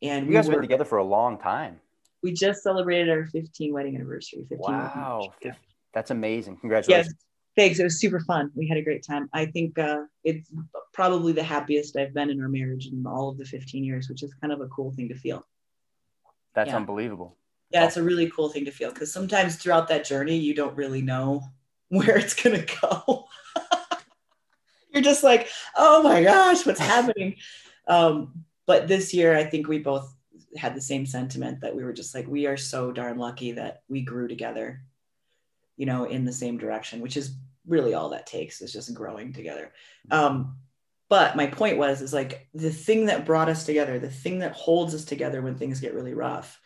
And you we guys were, been together for a long time. We just celebrated our 15 wedding anniversary 15 wow that's amazing. Congratulations. Yes, thanks it was super fun. We had a great time. I think uh, it's probably the happiest i've been in our marriage in all of the 15 years which is kind of a cool thing to feel that's yeah. unbelievable. Yeah, it's a really cool thing to feel because sometimes throughout that journey, you don't really know [LAUGHS] where it's going to go. [LAUGHS] You're just like, oh my gosh, what's happening? Um, but this year, I think we both had the same sentiment that we were just like, we are so darn lucky that we grew together, you know, in the same direction, which is really all that takes is just growing together. Um, but my point was, is like the thing that brought us together, the thing that holds us together when things get really rough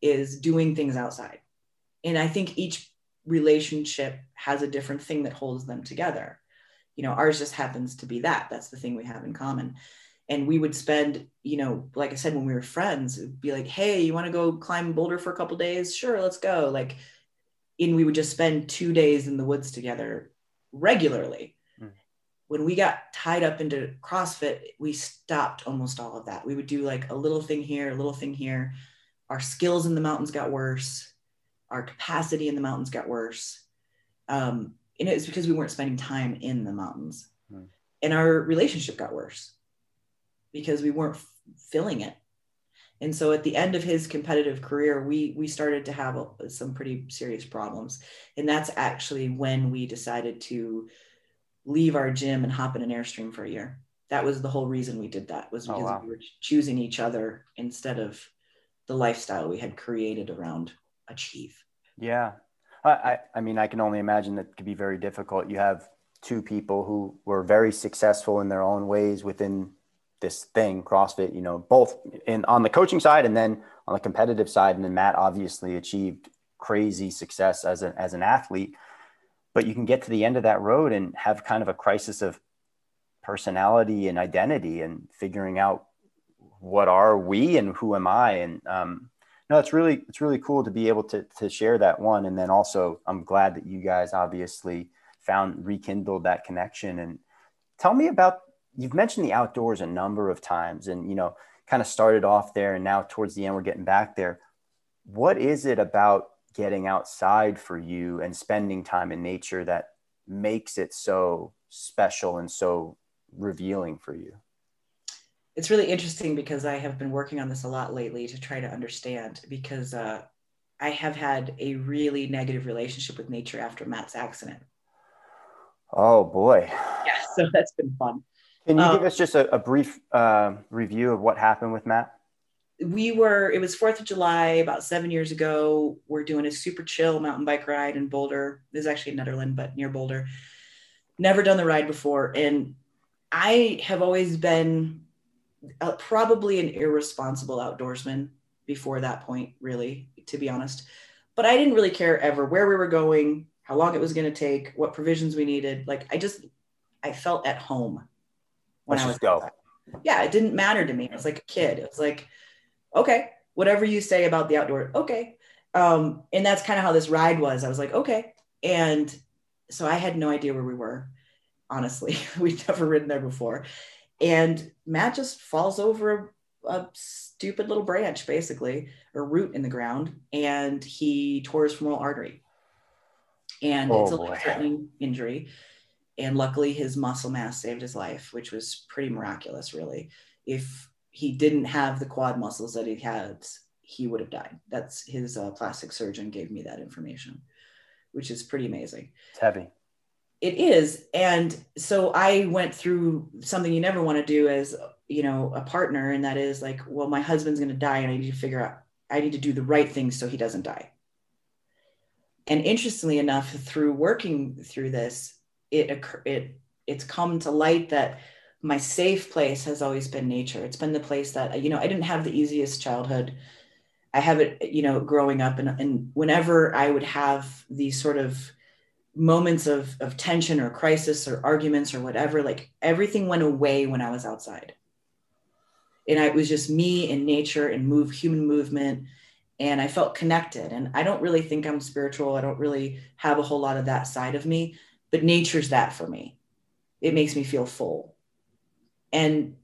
is doing things outside. And I think each relationship has a different thing that holds them together. You know, ours just happens to be that. That's the thing we have in common. And we would spend, you know, like I said, when we were friends, it'd be like, hey, you want to go climb Boulder for a couple days? Sure, let's go. Like, and we would just spend two days in the woods together regularly when we got tied up into CrossFit, we stopped almost all of that. We would do like a little thing here, a little thing here. Our skills in the mountains got worse. Our capacity in the mountains got worse. Um, and it was because we weren't spending time in the mountains. Hmm. And our relationship got worse because we weren't f- filling it. And so at the end of his competitive career, we we started to have a, some pretty serious problems. And that's actually when we decided to leave our gym and hop in an airstream for a year that was the whole reason we did that was Oh, because wow. we were choosing each other instead of the lifestyle we had created around achieve Yeah. I, I, I mean, I can only imagine that could be very difficult. You have two people who were very successful in their own ways within this thing, CrossFit, you know, both in on the coaching side and then on the competitive side. And then Matt obviously achieved crazy success as an, as an athlete, but you can get to the end of that road and have kind of a crisis of personality and identity and figuring out what are we and who am I? And, um, no, it's really it's really cool to be able to to share that one, and then also I'm glad that you guys obviously found rekindled that connection. And tell me about you've mentioned the outdoors a number of times, and you know kind of started off there, and now towards the end we're getting back there. What is it about getting outside for you and spending time in nature that makes it so special and so revealing for you? it's really interesting because I have been working on this a lot lately to try to understand because uh, I have had a really negative relationship with nature after Matt's accident. Oh boy. Yeah, [LAUGHS] so that's been fun. Can you Um, give us just a, a brief uh, review of what happened with Matt? We were, it was 4th of July about seven years ago. We're doing a super chill mountain bike ride in Boulder. This is actually in Nederland, but near Boulder. Never done the ride before. And I have always been uh, probably an irresponsible outdoorsman before that point, really, to be honest. But I didn't really care ever where we were going, how long it was going to take, what provisions we needed. Like I just, I felt at home when Let's I was go. Yeah, it didn't matter to me. I was like a kid. It was like, okay, whatever you say about the outdoor, okay. Um, and that's kind of how this ride was. I was like, okay. And so I had no idea where we were. Honestly, [LAUGHS] we'd never ridden there before. And Matt just falls over a, a stupid little branch, basically, or root in the ground, and he tore his femoral artery. And Oh, it's a life-threatening injury. And luckily, his muscle mass saved his life, which was pretty miraculous, really. If he didn't have the quad muscles that he had, he would have died. That's his uh, plastic surgeon gave me that information, which is pretty amazing It's heavy. it is and so i went through something you never want to do as you know a partner and that is like well my husband's going to die and i need to figure out i need to do the right thing so he doesn't die and interestingly enough through working through this it it it's come to light that my safe place has always been nature it's been the place that you know i didn't have the easiest childhood i have it you know growing up and, and whenever i would have these sort of moments of, of tension or crisis or arguments or whatever, like everything went away when I was outside. And I, it was just me and nature and move human movement. And I felt connected. And I don't really think I'm spiritual. I don't really have a whole lot of that side of me, but nature's that for me. It makes me feel full. And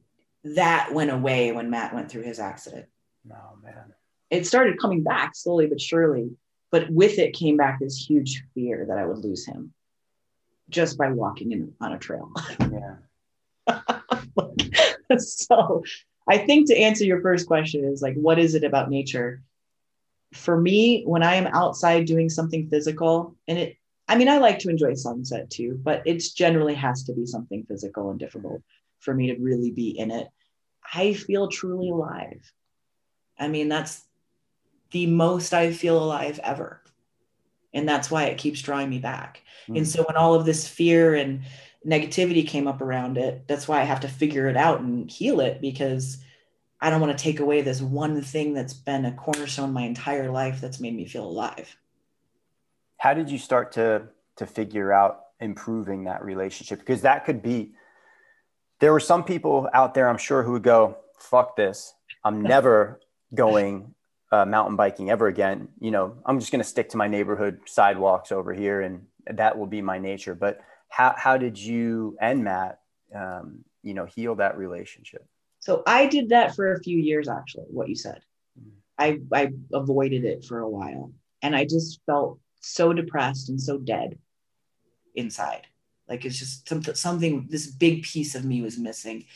that went away when Matt went through his accident Oh man. it started coming back slowly but surely. But with it came back this huge fear that I would lose him just by walking in on a trail. Yeah. [LAUGHS] so I think to answer your first question is like, what is it about nature? For me, when I am outside doing something physical, and it, I mean, I like to enjoy sunset too, but it's generally has to be something physical and difficult for me to really be in it. I feel truly alive. I mean, that's the most I feel alive ever. And that's why it keeps drawing me back. Mm. And so when all of this fear and negativity came up around it, that's why I have to figure it out and heal it because I don't want to take away this one thing that's been a cornerstone my entire life that's made me feel alive. How did you start to to figure out improving that relationship? Because that could be there were some people out there, I'm sure, who would go, fuck this. I'm never going uh, mountain biking ever again. You know, I'm just going to stick to my neighborhood sidewalks over here and that will be my nature. But how, how did you and Matt, um, you know, heal that relationship? So I did that for a few years, actually, what you said. I, I avoided it for a while and I just felt so depressed and so dead inside. Like it's just something, something, this big piece of me was missing.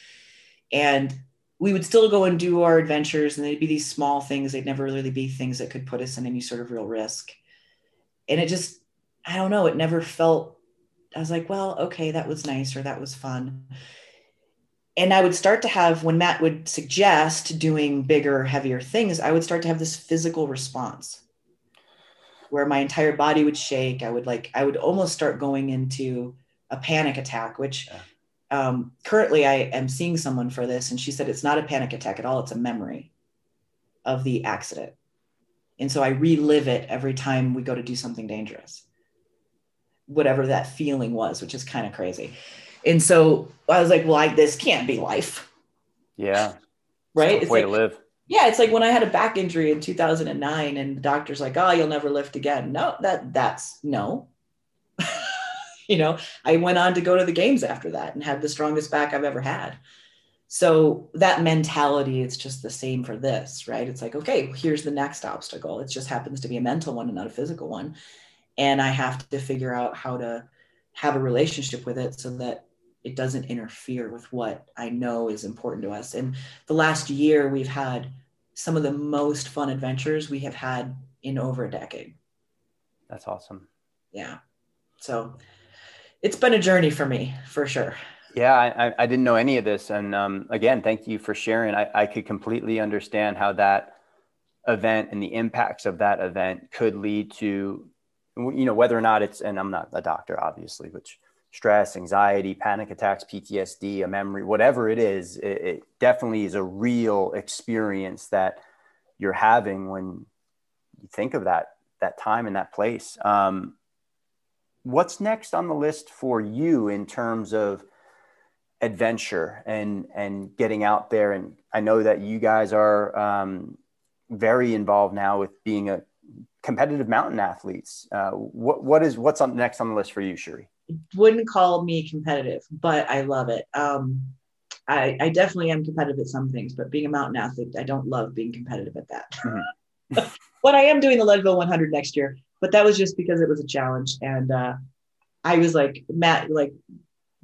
And we would still go and do our adventures and they'd be these small things. They'd never really be things that could put us in any sort of real risk. And it just, I don't know, it never felt, I was like, well, okay, that was nice or that was fun. and I would start to have when Matt would suggest doing bigger, heavier things, I would start to have this physical response where my entire body would shake. I would like, I would almost start going into a panic attack, which yeah. um, currently I am seeing someone for this. And she said it's not a panic attack at all, it's a memory of the accident. And so I relive it every time we go to do something dangerous, whatever that feeling was, which is kind of crazy. And so I was like, well, I, this can't be life. Yeah. [LAUGHS] Right. It's way like, to live. Yeah. It's like when I had a back injury in 2009 and the doctor's like, oh, you'll never lift again. No, that that's no. [LAUGHS] you know, I went on to go to the games after that and had the strongest back I've ever had. So that mentality, it's just the same for this, right? It's like, okay, here's the next obstacle. It just happens to be a mental one and not a physical one. And I have to figure out how to have a relationship with it so that it doesn't interfere with what I know is important to us. And the last year, we've had some of the most fun adventures we have had in over a decade. That's awesome. Yeah. So it's been a journey for me for sure. Yeah, I, I didn't know any of this. And um, again, thank you for sharing. I, I could completely understand how that event and the impacts of that event could lead to, you know, whether or not it's, and I'm not a doctor, obviously, which stress, anxiety, panic attacks, PTSD, a memory, whatever it is, it, it, definitely is a real experience that you're having when you think of that that time and that place. Um, what's next on the list for you in terms of adventure and and getting out there? And I know that you guys are um, very involved now with being a competitive mountain athletes. Uh, what what is what's on next on the list for you, Cherie? wouldn't call me competitive, but I love it. Um, I, I, definitely am competitive at some things, but being a mountain athlete, I don't love being competitive at that. Mm-hmm. [LAUGHS] but I am doing the Leadville 100 next year, but that was just because it was a challenge. And uh, I was like, Matt, like,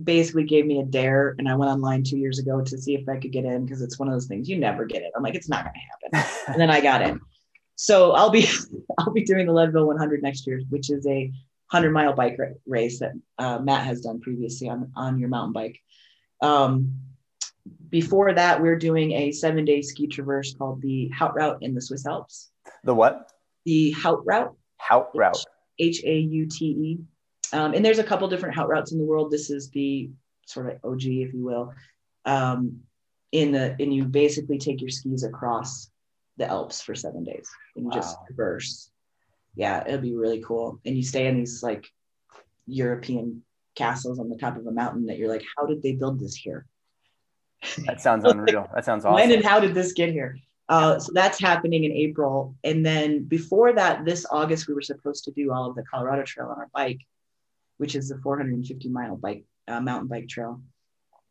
basically gave me a dare and I went online two years ago to see if I could get in because it's one of those things you never get it. I'm like, it's not going to happen. [LAUGHS] and then I got in. So I'll be [LAUGHS] I'll be doing the Leadville 100 next year, which is a 100 mile bike race that uh, Matt has done previously on, on your mountain bike. Um, before that, we're doing a seven day ski traverse called the Haute Route in the Swiss Alps. The what? The Haute Route. Haute Route. H A U T E. Um, and there's a couple different haute routes in the world. This is the sort of OG, if you will. Um, in the and you basically take your skis across the Alps for seven days and you wow. just traverse yeah, it'd be really cool. And you stay in these like European castles on the top of a mountain that you're like, how did they build this here? That sounds unreal. That sounds awesome. [LAUGHS] When and how did this get here? Uh, so that's happening in April. And then before that, this August, we were supposed to do all of the Colorado Trail on our bike, which is the 450 mile bike uh, mountain bike trail.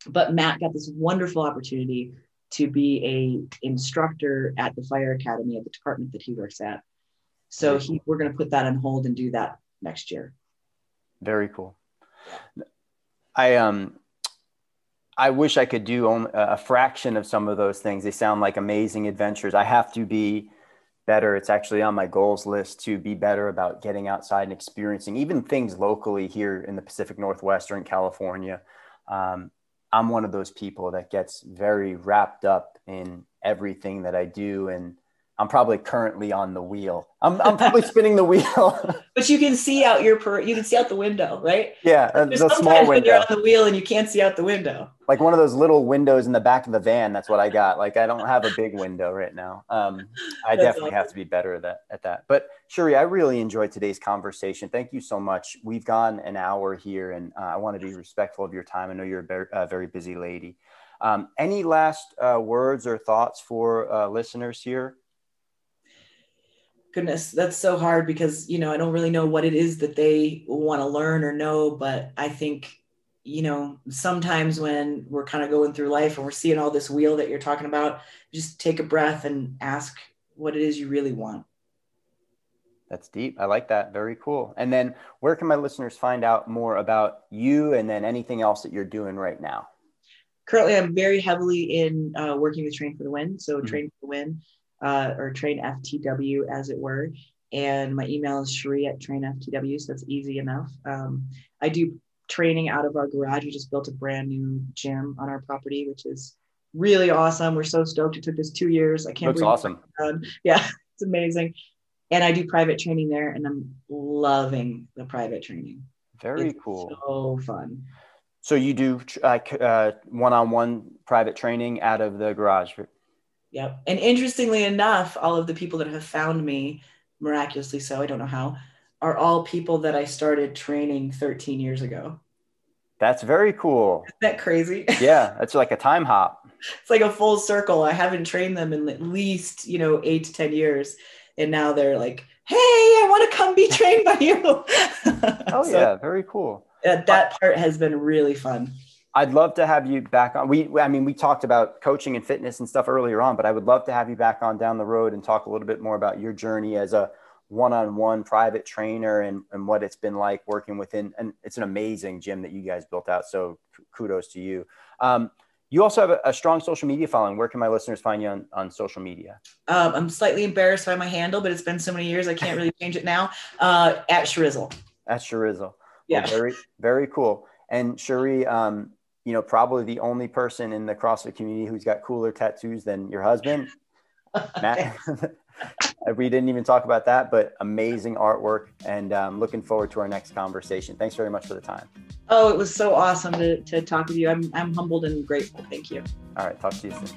But Matt got this wonderful opportunity to be a instructor at the fire academy at the department that he works at. So he, we're going to put that on hold and do that next year. Very cool. I um, I wish I could do a fraction of some of those things. They sound like amazing adventures. I have to be better. It's actually on my goals list to be better about getting outside and experiencing even things locally here in the Pacific Northwest or in California. Um, I'm one of those people that gets very wrapped up in everything that I do and I'm probably currently on the wheel. I'm, I'm probably [LAUGHS] spinning the wheel. [LAUGHS] but you can see out your per, you can see out the window, right? Yeah, There's the small window. When you're on the wheel and you can't see out the window. Like one of those little windows in the back of the van. That's what I got. Like I don't have a big window right now. Um, I definitely awesome. have to be better at that. At that. But Cherie, I really enjoyed today's conversation. Thank you so much. We've gone an hour here, and uh, I want to be respectful of your time. I know you're a very, uh, very busy lady. Um, any last uh, words or thoughts for uh, listeners here? Goodness that's so hard because you know i don't really know what it is that they want to learn or know but i think you know sometimes when we're kind of going through life and we're seeing all this wheel that you're talking about just take a breath and ask what it is you really want. That's deep. I like that. Very cool. And then where can my listeners find out more about you and then anything else that you're doing right now? Currently i'm very heavily in uh, working with train for the win. So mm-hmm. train for the win uh, or train FTW as it were. And my email is Cherie at train FTW, so that's easy enough. Um, I do training out of our garage. We just built a brand new gym on our property, which is really awesome. We're so stoked. It took us two years. I can't Looks awesome. [LAUGHS] Yeah, it's amazing. And I do private training there, and I'm loving the private training. Very It's cool. So fun. So you do like uh, one-on-one private training out of the garage. Yep. And interestingly enough, all of the people that have found me, miraculously so, I don't know how, are all people that I started training 13 years ago. That's very cool. Isn't that crazy? [LAUGHS] Yeah, that's like a time hop. it's like a full circle. I haven't trained them in at least, you know, eight to 10 years. And now they're like, hey, I want to come be trained by you. [LAUGHS] Oh So, yeah, very cool. uh, that part has been really fun. I'd love to have you back on. We, I mean, we talked about coaching and fitness and stuff earlier on, but I would love to have you back on down the road and talk a little bit more about your journey as a one-on-one private trainer and, and what it's been like working within. And it's an amazing gym that you guys built out. So kudos to you. Um, you also have a, a strong social media following. Where can my listeners find you on, on social media? Um, I'm slightly embarrassed by my handle, but it's been so many years, I can't really change it now. Uh, at Shrizzle. At Sharizzle. Yeah. Well, very, very cool. And Cherie, um, you know, probably the only person in the CrossFit community who's got cooler tattoos than your husband, [LAUGHS] Matt. [LAUGHS] we didn't even talk about that, but amazing artwork and um, looking forward to our next conversation. Thanks very much for the time. Oh, it was so awesome to, to talk with you. I'm, I'm humbled and grateful. Thank you. All right. Talk to you soon.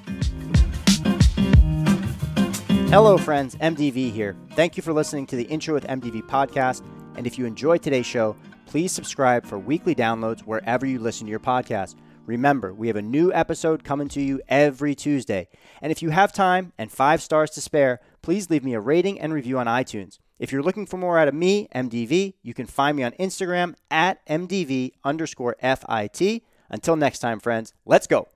Hello, friends. MDV here. Thank you for listening to the Intro with MDV podcast. And if you enjoyed today's show, please subscribe for weekly downloads wherever you listen to your podcast. Remember, we have a new episode coming to you every Tuesday. And if you have time and five stars to spare, please leave me a rating and review on iTunes. If you're looking for more out of me, MDV, you can find me on Instagram at MDV underscore FIT. Until next time, friends, let's go.